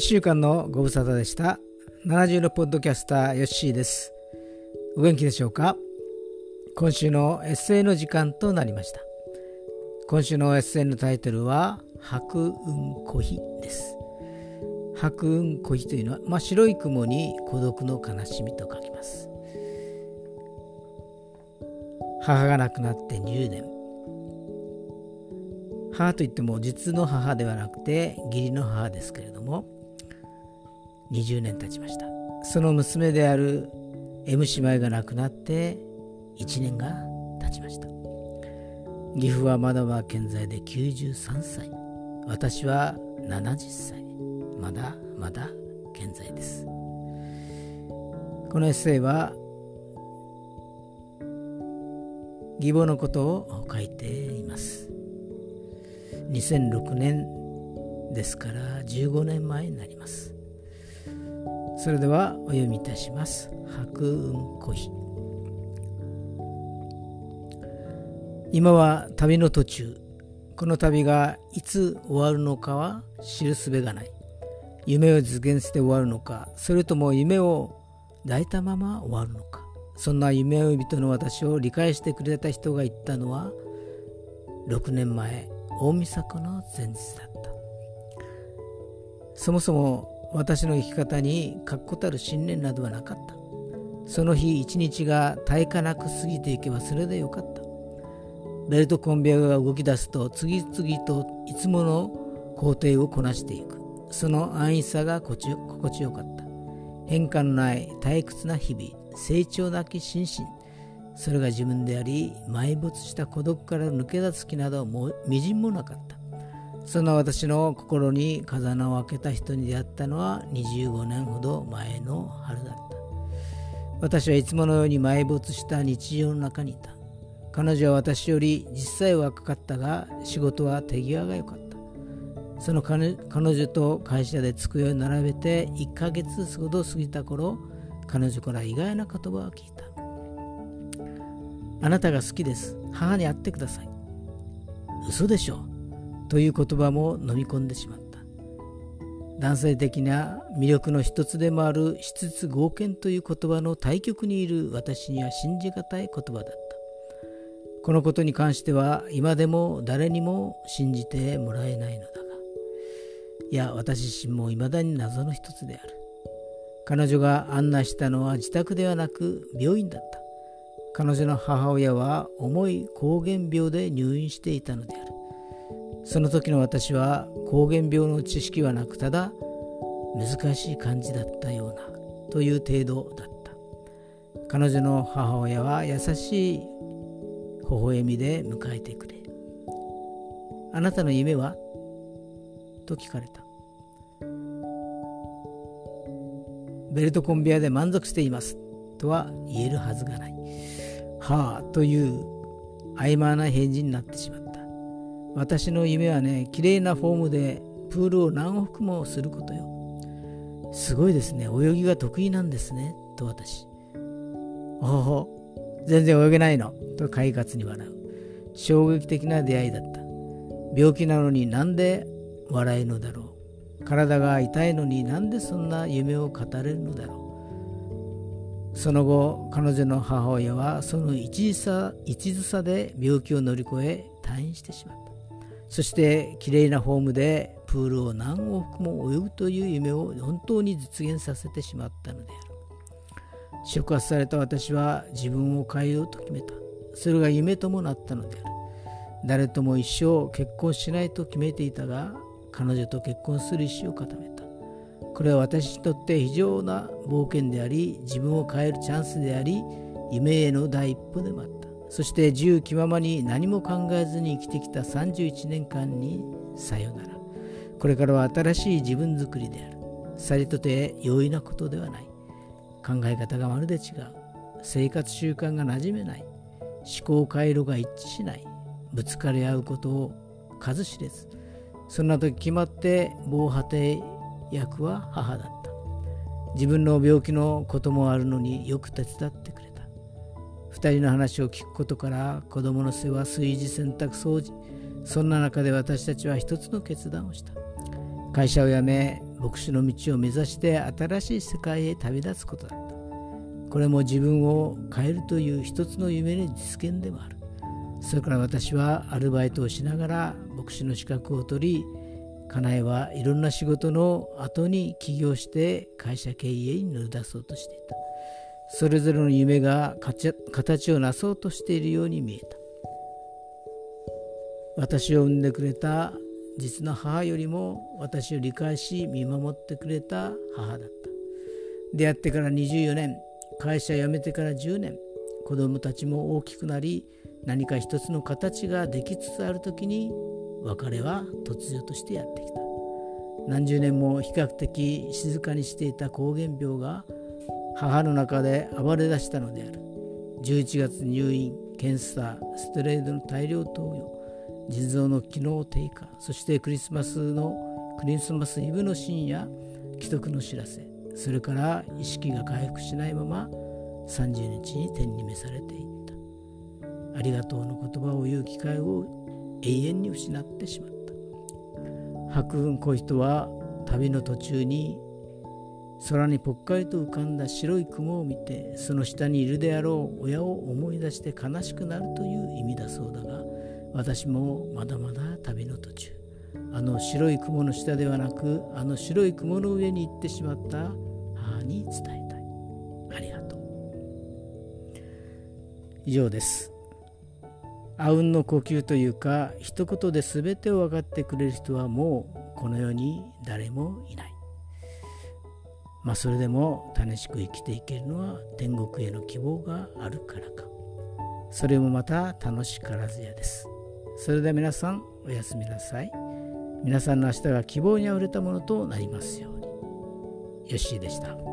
1週間のご無沙汰でした。70のポッドキャスターヨッシーです。お元気でしょうか？今週のエッセイの時間となりました。今週のエッセイのタイトルは白雲孤飛です。白雲孤飛というのは、まあ、白い雲に孤独の悲しみと書きます。母が亡くなって10年。母といっても実の母ではなくて義理の母ですけれども20年経ちました。その娘である M 姉妹が亡くなって1年が経ちました。岐阜はまだは健在で93歳。私は70歳。まだまだ健在です。このエッセイは義母のことを書いています。2006年ですから15年前になります。それではお読みいたします。白雲孤飛今は旅の途中。この旅がいつ終わるのかは知るすべがない。夢を実現して終わるのかそれとも夢を抱いたまま終わるのか。そんな夢追い人の私を理解してくれた人が言ったのは6年前大晦日の前日だった。そもそも私の生き方に確固たる信念などはなかった。その日一日が絶えかなく過ぎていけばそれでよかった。ベルトコンベヤーが動き出すと次々といつもの工程をこなしていく。その安易さが心地よかった。変化のない退屈な日々成長なき心身。それが自分であり埋没した孤独から抜け出す気などもみじんもなかった。そんな私の心に風穴を開けた人に出会ったのは25年ほど前の春だった。私はいつものように埋没した日常の中にいた。彼女は私より実際は若かったが仕事は手際が良かった。その彼女と会社で机を並べて1ヶ月ほど過ぎた頃彼女から意外な言葉を聞いた。あなたが好きです。母に会ってください。嘘でしょ。という言葉も飲み込んでしまった。男性的な魅力の一つでもある質つ合憲という言葉の対極にいる私には信じがたい言葉だった。このことに関しては今でも誰にも信じてもらえないのだが。いや私自身も未だに謎の一つである。彼女が案内したのは自宅ではなく病院だった。彼女の母親は重い膠原病で入院していたのである。その時の私は膠原病の知識はなくただ難しい感じだったようなという程度だった。彼女の母親は優しい微笑みで迎えてくれ。あなたの夢は？と聞かれた。ベルトコンベヤで満足しています。とは言えるはずがない。はあという曖昧な返事になってしまった。私の夢はね綺麗なフォームでプールを何往復もすることよ。すごいですね。泳ぎが得意なんですね。と私。おほほ全然泳げないの。と快活に笑う。衝撃的な出会いだった。病気なのになんで笑えるのだろう。体が痛いのになんでそんな夢を語れるのだろう。その後彼女の母親はその一時差一途さで病気を乗り越え退院してしまった。そしてきれいなフォームでプールを何往復も泳ぐという夢を本当に実現させてしまったのである。触発された私は自分を変えようと決めた。それが夢ともなったのである。誰とも一生結婚しないと決めていたが彼女と結婚する意思を固めた。これは私にとって非常な冒険であり自分を変えるチャンスであり夢への第一歩でもあった。そして自由気ままに何も考えずに生きてきた31年間にさよなら。これからは新しい自分づくりである。さりとて容易なことではない。考え方がまるで違う。生活習慣が馴染めない。思考回路が一致しない。ぶつかり合うことを数知れず。そんな時決まって防波堤役は母だった。自分の病気のこともあるのによく手伝ってくれ2人の話を聞くことから子供の世話炊事洗濯掃除そんな中で私たちは一つの決断をした。会社を辞め牧師の道を目指して新しい世界へ旅立つことだった。これも自分を変えるという一つの夢の実現でもある。それから私はアルバイトをしながら牧師の資格を取り家内はいろんな仕事の後に起業して会社経営に乗り出そうとしていた。それぞれの夢が形をなそうとしているように見えた。私を産んでくれた実の母よりも私を理解し見守ってくれた母だった。出会ってから24年会社辞めてから10年子供たちも大きくなり何か一つの形ができつつある時に別れは突如としてやってきた。何十年も比較的静かにしていた膠原病が母の中で暴れ出したのである。11月入院検査ステレイドの大量投与。腎臓の機能低下。そしてクリスマスのクリスマスイブの深夜既得の知らせ。それから意識が回復しないまま30日に天に召されていった。ありがとうの言葉を言う機会を永遠に失ってしまった。白雲小人は旅の途中に空にぽっかりと浮かんだ白い雲を見てその下にいるであろう親を思い出して悲しくなるという意味だそうだが私もまだまだ旅の途中。あの白い雲の下ではなくあの白い雲の上に行ってしまった母に伝えたい。ありがとう。以上です。あうんの呼吸というか一言で全てを分かってくれる人はもうこの世に誰もいない。まあそれでも楽しく生きていけるのは天国への希望があるからか。それもまた楽しからずやです。それでは皆さんおやすみなさい。皆さんの明日が希望にあふれたものとなりますように。よッしーでした。